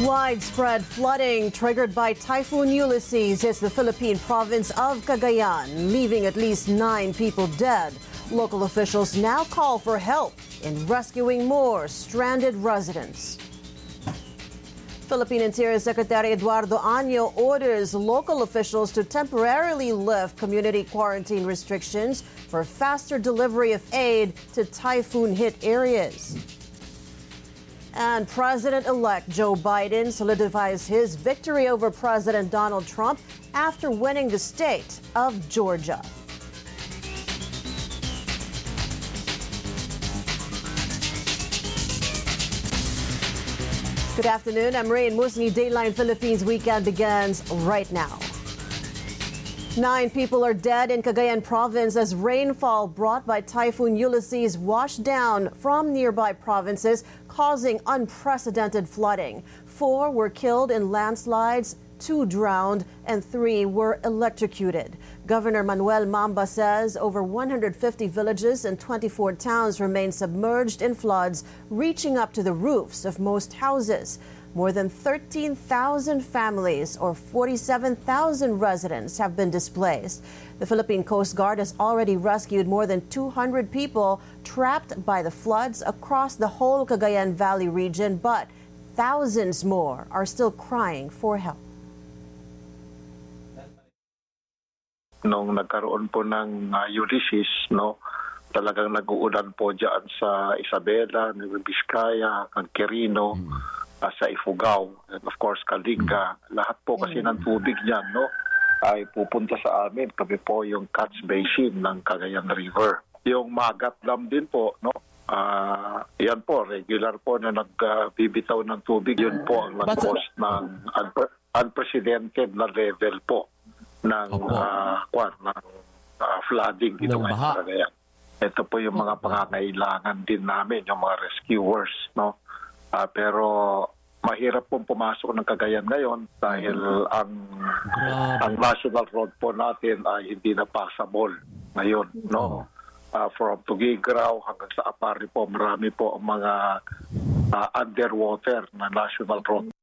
Widespread flooding triggered by Typhoon Ulysses hits the Philippine province of Cagayan, leaving at least nine people dead. Local officials now call for help in rescuing more stranded residents. Philippine Interior Secretary Eduardo Año orders local officials to temporarily lift community quarantine restrictions for faster delivery of aid to typhoon hit areas. And President elect Joe Biden solidifies his victory over President Donald Trump after winning the state of Georgia. Good afternoon. I'm Rain Musni. Dateline Philippines weekend begins right now. Nine people are dead in Cagayan province as rainfall brought by Typhoon Ulysses washed down from nearby provinces, causing unprecedented flooding. Four were killed in landslides, two drowned, and three were electrocuted. Governor Manuel Mamba says over 150 villages and 24 towns remain submerged in floods, reaching up to the roofs of most houses. More than 13,000 families or 47,000 residents have been displaced. The Philippine Coast Guard has already rescued more than 200 people trapped by the floods across the whole Cagayan Valley region, but thousands more are still crying for help. Nung nagkaroon po ng uh, Ulysses, no, talagang nag-uulan po dyan sa Isabela, Nueva Vizcaya, Quirino, mm uh, sa Ifugao, and of course Kalinga, lahat po kasi ng tubig niyan no, ay pupunta sa amin. Kami po yung catch basin ng Cagayan River. Yung Magat Dam din po, no, Uh, yan po, regular po na nagbibitaw uh, ng tubig. Yun po ang nag-cause ng unpre- unprecedented na level po ng uh, kwan, ng uh, flooding dito ng Cagayan. Ito po yung mga pangangailangan din namin, yung mga rescuers. No? Uh, pero mahirap pong pumasok ng Cagayan ngayon dahil ang Grabe. ang national road po natin ay hindi na passable ngayon no? Uh, from Tugigraw hanggang sa Apari po marami po ang mga uh, underwater na national road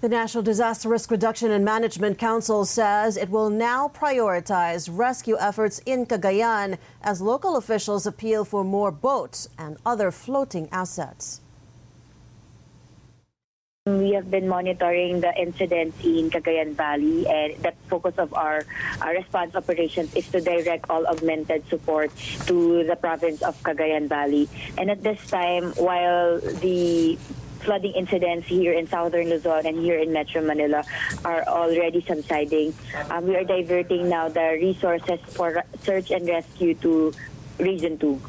The National Disaster Risk Reduction and Management Council says it will now prioritize rescue efforts in Cagayan as local officials appeal for more boats and other floating assets. We have been monitoring the incidents in Cagayan Valley, and the focus of our, our response operations is to direct all augmented support to the province of Cagayan Valley. And at this time, while the flooding incidents here in southern Luzon and here in Metro Manila are already subsiding, um, we are diverting now the resources for search and rescue to Region 2.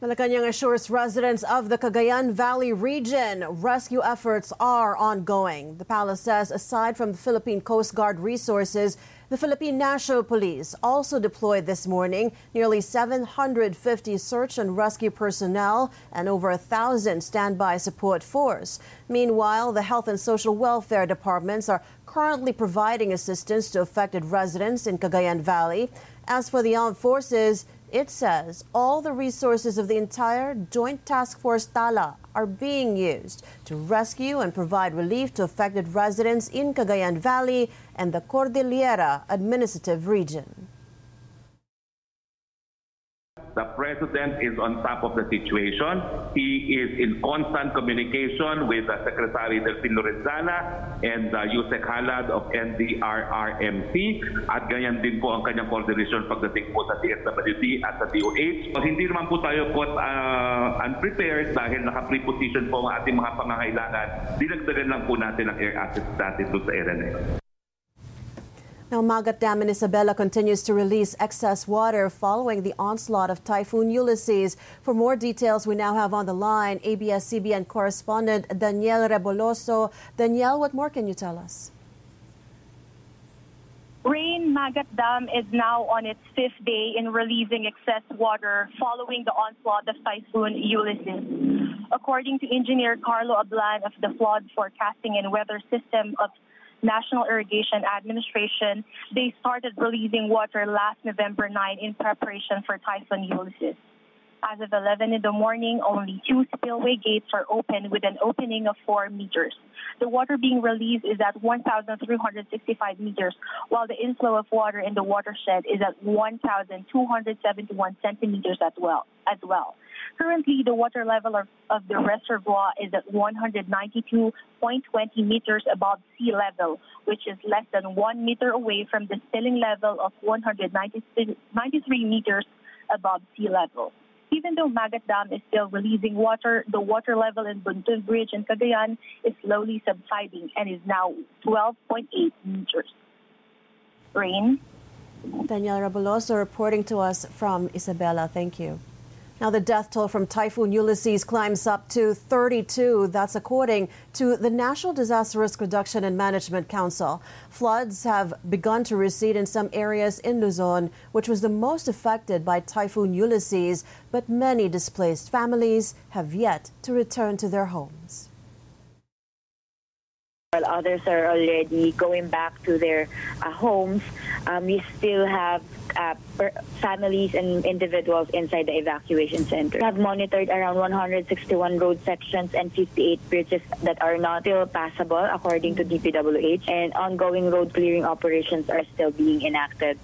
Malacanang assures residents of the Cagayan Valley region rescue efforts are ongoing. The palace says aside from the Philippine Coast Guard resources, the Philippine National Police also deployed this morning nearly 750 search and rescue personnel and over a thousand standby support force. Meanwhile, the Health and Social Welfare departments are currently providing assistance to affected residents in Cagayan Valley. As for the armed forces, it says all the resources of the entire Joint Task Force Tala are being used to rescue and provide relief to affected residents in Cagayan Valley and the Cordillera Administrative Region. The president is on top of the situation. He is in constant communication with uh, Secretary Delfin Lorenzana and uh, Yusek Halad of NDRRMC at ganyan din po ang kanyang coordination pagdating po sa DSWD at sa DOH. So, hindi naman po tayo caught uh, unprepared dahil naka-preposition po ang ating mga pangangailangan. Dinagdagan lang po natin ang air assets natin sa area na yun. Now, Magat Dam in Isabela continues to release excess water following the onslaught of Typhoon Ulysses. For more details, we now have on the line ABS-CBN correspondent Danielle Reboloso. Danielle, what more can you tell us? Rain Magat Dam is now on its fifth day in releasing excess water following the onslaught of Typhoon Ulysses. According to engineer Carlo Ablan of the Flood Forecasting and Weather System of National Irrigation Administration, they started releasing water last November 9 in preparation for Typhoon Ulysses. As of 11 in the morning, only two spillway gates are open with an opening of 4 meters. The water being released is at 1,365 meters, while the inflow of water in the watershed is at 1,271 centimeters as well. As well. Currently, the water level of, of the reservoir is at 192.20 meters above sea level, which is less than one meter away from the ceiling level of 193 meters above sea level. Even though Magat Dam is still releasing water, the water level in Buntun Bridge in Cagayan is slowly subsiding and is now 12.8 meters. Rain. Danielle Rabuloso reporting to us from Isabela. Thank you. Now, the death toll from Typhoon Ulysses climbs up to 32. That's according to the National Disaster Risk Reduction and Management Council. Floods have begun to recede in some areas in Luzon, which was the most affected by Typhoon Ulysses, but many displaced families have yet to return to their homes while others are already going back to their uh, homes, um, we still have uh, families and individuals inside the evacuation center. We have monitored around 161 road sections and 58 bridges that are not still passable according to DPWH, and ongoing road clearing operations are still being enacted.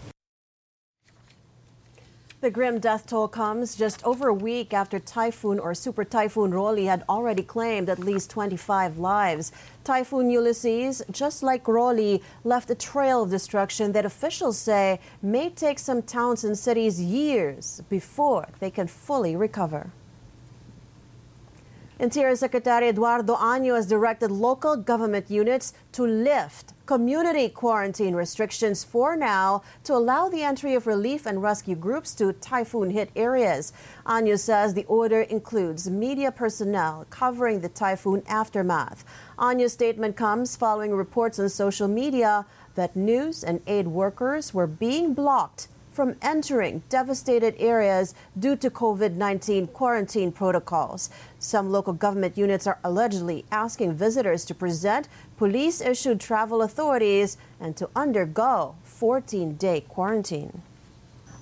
The grim death toll comes just over a week after Typhoon or Super Typhoon Rolly had already claimed at least 25 lives. Typhoon Ulysses, just like Rolly, left a trail of destruction that officials say may take some towns and cities years before they can fully recover. Interior Secretary Eduardo Año has directed local government units to lift community quarantine restrictions for now to allow the entry of relief and rescue groups to typhoon hit areas. Año says the order includes media personnel covering the typhoon aftermath. Año's statement comes following reports on social media that news and aid workers were being blocked from entering devastated areas due to COVID 19 quarantine protocols. Some local government units are allegedly asking visitors to present police issued travel authorities and to undergo 14 day quarantine.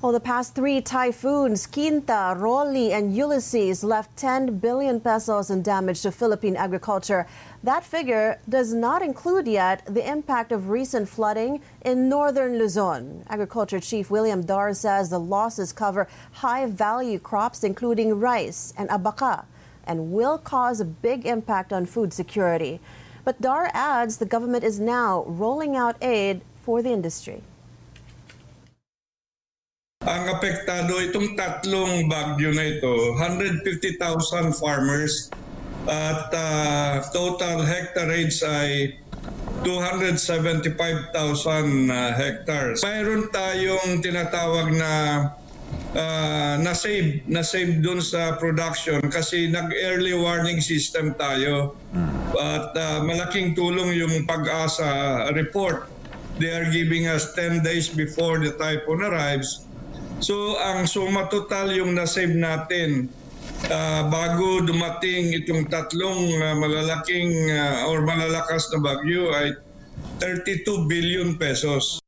Well, the past three typhoons, Quinta, Rolly, and Ulysses, left 10 billion pesos in damage to Philippine agriculture. That figure does not include yet the impact of recent flooding in northern Luzon. Agriculture Chief William Dar says the losses cover high value crops, including rice and abaca, and will cause a big impact on food security. But Dar adds the government is now rolling out aid for the industry. Ang apektado itong tatlong bagyo na ito, 150,000 farmers at uh, total hectareage ay 275,000 uh, hectares. Mayroon tayong tinatawag na uh, na-save, na-save dun sa production kasi nag-early warning system tayo. At uh, malaking tulong yung pag-asa report. They are giving us 10 days before the typhoon arrives So ang suma total yung na-save natin uh, bago dumating itong tatlong uh, malalaking uh, or malalakas na bagyo ay 32 billion pesos.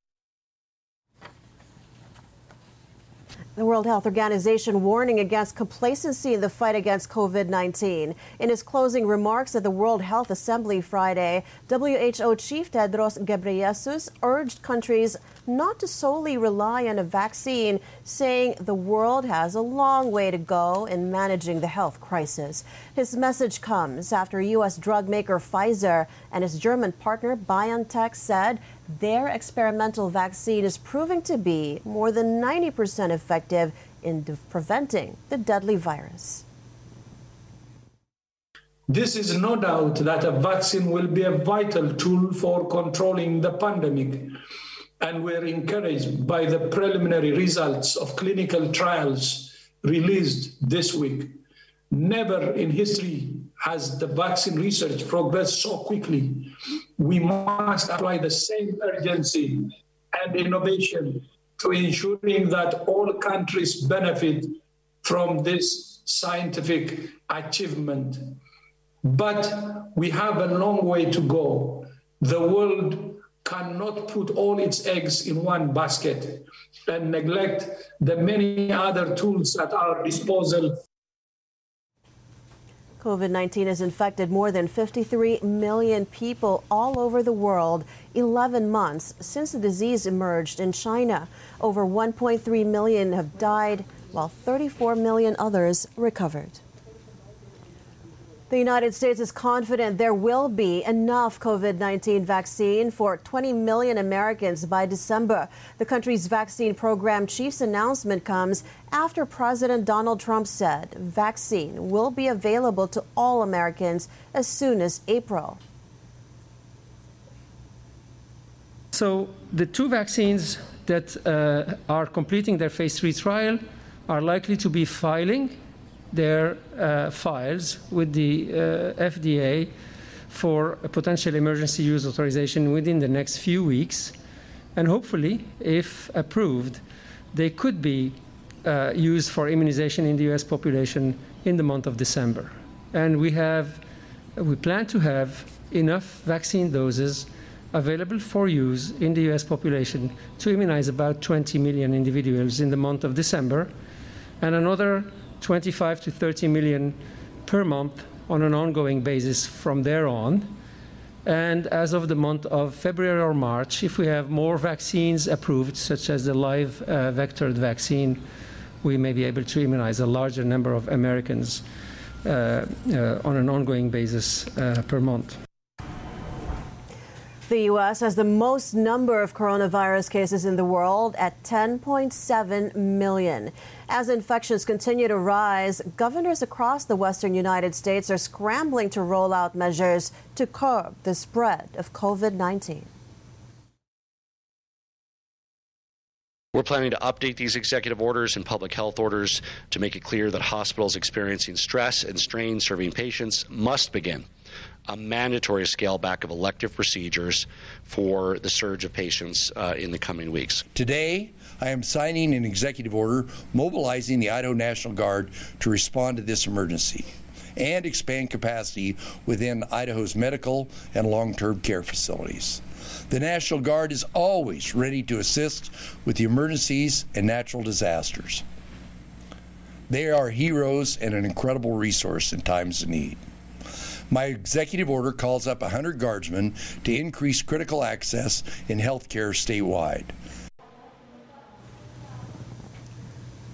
The World Health Organization warning against complacency in the fight against COVID 19. In his closing remarks at the World Health Assembly Friday, WHO Chief Tedros Ghebreyesus urged countries not to solely rely on a vaccine, saying the world has a long way to go in managing the health crisis. His message comes after U.S. drug maker Pfizer and his German partner BioNTech said their experimental vaccine is proving to be more than 90% effective in preventing the deadly virus. This is no doubt that a vaccine will be a vital tool for controlling the pandemic and we're encouraged by the preliminary results of clinical trials released this week. Never in history has the vaccine research progressed so quickly. We must apply the same urgency and innovation to ensuring that all countries benefit from this scientific achievement. But we have a long way to go. The world cannot put all its eggs in one basket and neglect the many other tools at our disposal COVID 19 has infected more than 53 million people all over the world, 11 months since the disease emerged in China. Over 1.3 million have died, while 34 million others recovered. The United States is confident there will be enough COVID 19 vaccine for 20 million Americans by December. The country's vaccine program chief's announcement comes after President Donald Trump said vaccine will be available to all Americans as soon as April. So, the two vaccines that uh, are completing their phase three trial are likely to be filing their uh, files with the uh, FDA for a potential emergency use authorization within the next few weeks. And hopefully, if approved, they could be uh, used for immunization in the US population in the month of December. And we have, we plan to have enough vaccine doses available for use in the US population to immunize about 20 million individuals in the month of December and another 25 to 30 million per month on an ongoing basis from there on. And as of the month of February or March, if we have more vaccines approved, such as the live uh, vectored vaccine, we may be able to immunize a larger number of Americans uh, uh, on an ongoing basis uh, per month. The U.S. has the most number of coronavirus cases in the world at 10.7 million. As infections continue to rise, governors across the western United States are scrambling to roll out measures to curb the spread of COVID 19. We're planning to update these executive orders and public health orders to make it clear that hospitals experiencing stress and strain serving patients must begin a mandatory scale back of elective procedures for the surge of patients uh, in the coming weeks. Today, I am signing an executive order mobilizing the Idaho National Guard to respond to this emergency and expand capacity within Idaho's medical and long term care facilities. The National Guard is always ready to assist with the emergencies and natural disasters. They are heroes and an incredible resource in times of need. My executive order calls up 100 guardsmen to increase critical access in healthcare statewide.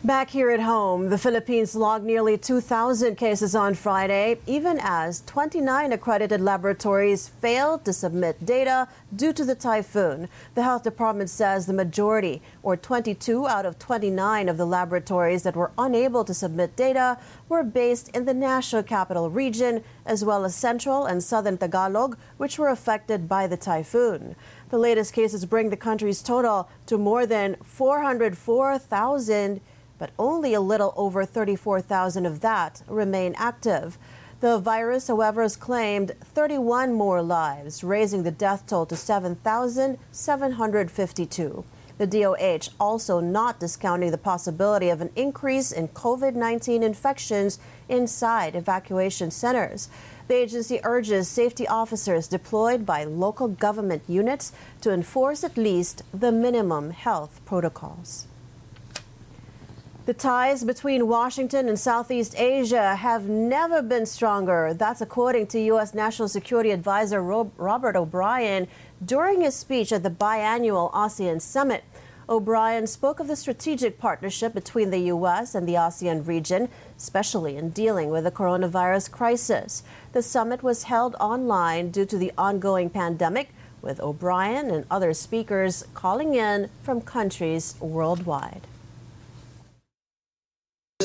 Back here at home, the Philippines logged nearly 2,000 cases on Friday, even as 29 accredited laboratories failed to submit data due to the typhoon. The health department says the majority, or 22 out of 29 of the laboratories that were unable to submit data, were based in the National Capital Region, as well as central and southern Tagalog, which were affected by the typhoon. The latest cases bring the country's total to more than 404,000 but only a little over 34,000 of that remain active. The virus, however, has claimed 31 more lives, raising the death toll to 7,752. The DOH also not discounting the possibility of an increase in COVID 19 infections inside evacuation centers. The agency urges safety officers deployed by local government units to enforce at least the minimum health protocols. The ties between Washington and Southeast Asia have never been stronger. That's according to U.S. National Security Advisor Robert O'Brien during his speech at the biannual ASEAN Summit. O'Brien spoke of the strategic partnership between the U.S. and the ASEAN region, especially in dealing with the coronavirus crisis. The summit was held online due to the ongoing pandemic, with O'Brien and other speakers calling in from countries worldwide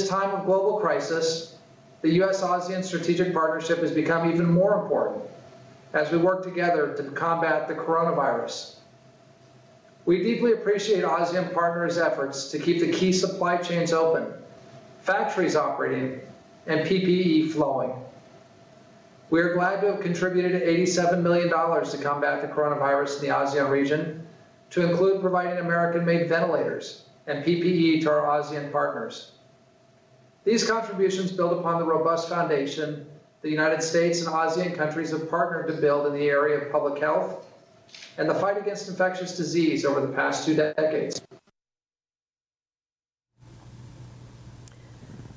time of global crisis, the U.S. ASEAN strategic partnership has become even more important as we work together to combat the coronavirus. We deeply appreciate ASEAN partners' efforts to keep the key supply chains open, factories operating, and PPE flowing. We are glad to have contributed $87 million to combat the coronavirus in the ASEAN region, to include providing American made ventilators and PPE to our ASEAN partners. These contributions build upon the robust foundation the United States and ASEAN countries have partnered to build in the area of public health, and the fight against infectious disease over the past two decades.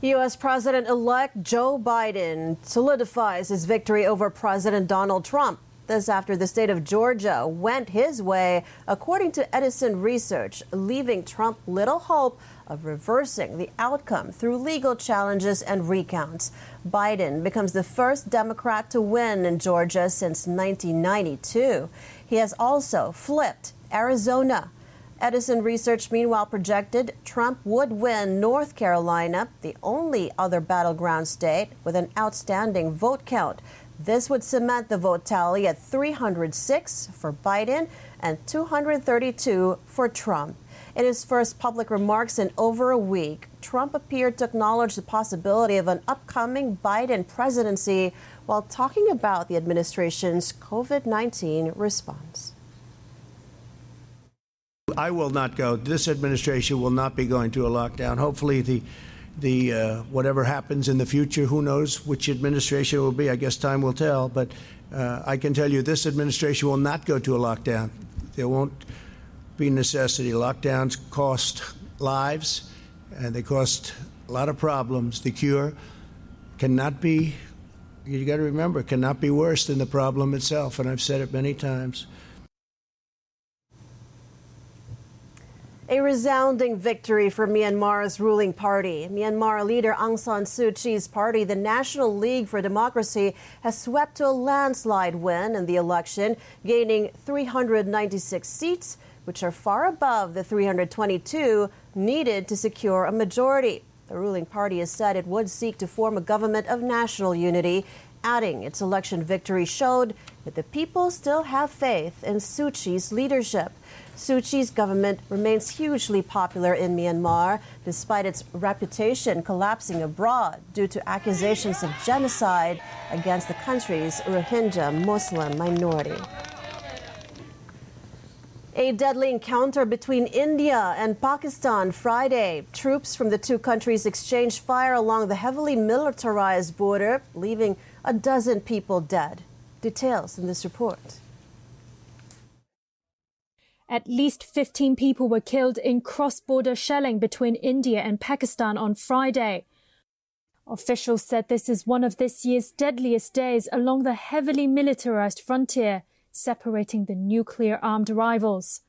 U.S. President elect Joe Biden solidifies his victory over President Donald Trump. This after the state of Georgia went his way, according to Edison Research, leaving Trump little hope of reversing the outcome through legal challenges and recounts. Biden becomes the first Democrat to win in Georgia since 1992. He has also flipped Arizona. Edison Research, meanwhile, projected Trump would win North Carolina, the only other battleground state with an outstanding vote count. This would cement the vote tally at 306 for Biden and 232 for Trump. In his first public remarks in over a week, Trump appeared to acknowledge the possibility of an upcoming Biden presidency while talking about the administration's COVID 19 response. I will not go. This administration will not be going to a lockdown. Hopefully, the the uh, whatever happens in the future, who knows which administration will be? I guess time will tell. But uh, I can tell you, this administration will not go to a lockdown. There won't be necessity. Lockdowns cost lives, and they cost a lot of problems. The cure cannot be. You got to remember, cannot be worse than the problem itself. And I've said it many times. A resounding victory for Myanmar's ruling party. Myanmar leader Aung San Suu Kyi's party, the National League for Democracy, has swept to a landslide win in the election, gaining 396 seats, which are far above the 322 needed to secure a majority. The ruling party has said it would seek to form a government of national unity, adding its election victory showed that the people still have faith in Suu Kyi's leadership. Suu Kyi's government remains hugely popular in Myanmar, despite its reputation collapsing abroad due to accusations of genocide against the country's Rohingya Muslim minority. A deadly encounter between India and Pakistan Friday. Troops from the two countries exchanged fire along the heavily militarized border, leaving a dozen people dead. Details in this report. At least 15 people were killed in cross border shelling between India and Pakistan on Friday. Officials said this is one of this year's deadliest days along the heavily militarized frontier, separating the nuclear armed rivals.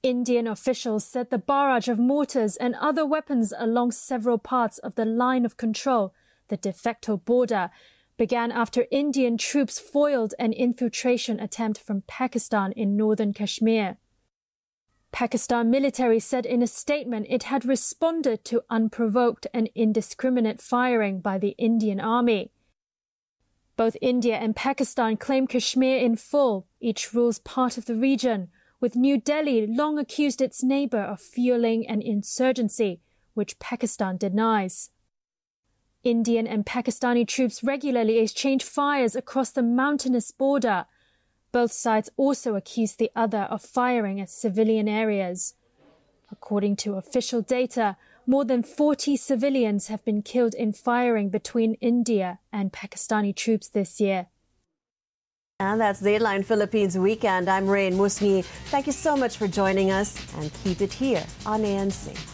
Indian officials said the barrage of mortars and other weapons along several parts of the line of control, the de facto border, began after Indian troops foiled an infiltration attempt from Pakistan in northern Kashmir. Pakistan military said in a statement it had responded to unprovoked and indiscriminate firing by the Indian army. Both India and Pakistan claim Kashmir in full, each rules part of the region, with New Delhi long accused its neighbor of fueling an insurgency, which Pakistan denies. Indian and Pakistani troops regularly exchange fires across the mountainous border. Both sides also accuse the other of firing at civilian areas. According to official data, more than 40 civilians have been killed in firing between India and Pakistani troops this year. And that's Dateline Philippines Weekend. I'm Rain Musni. Thank you so much for joining us and keep it here on ANC.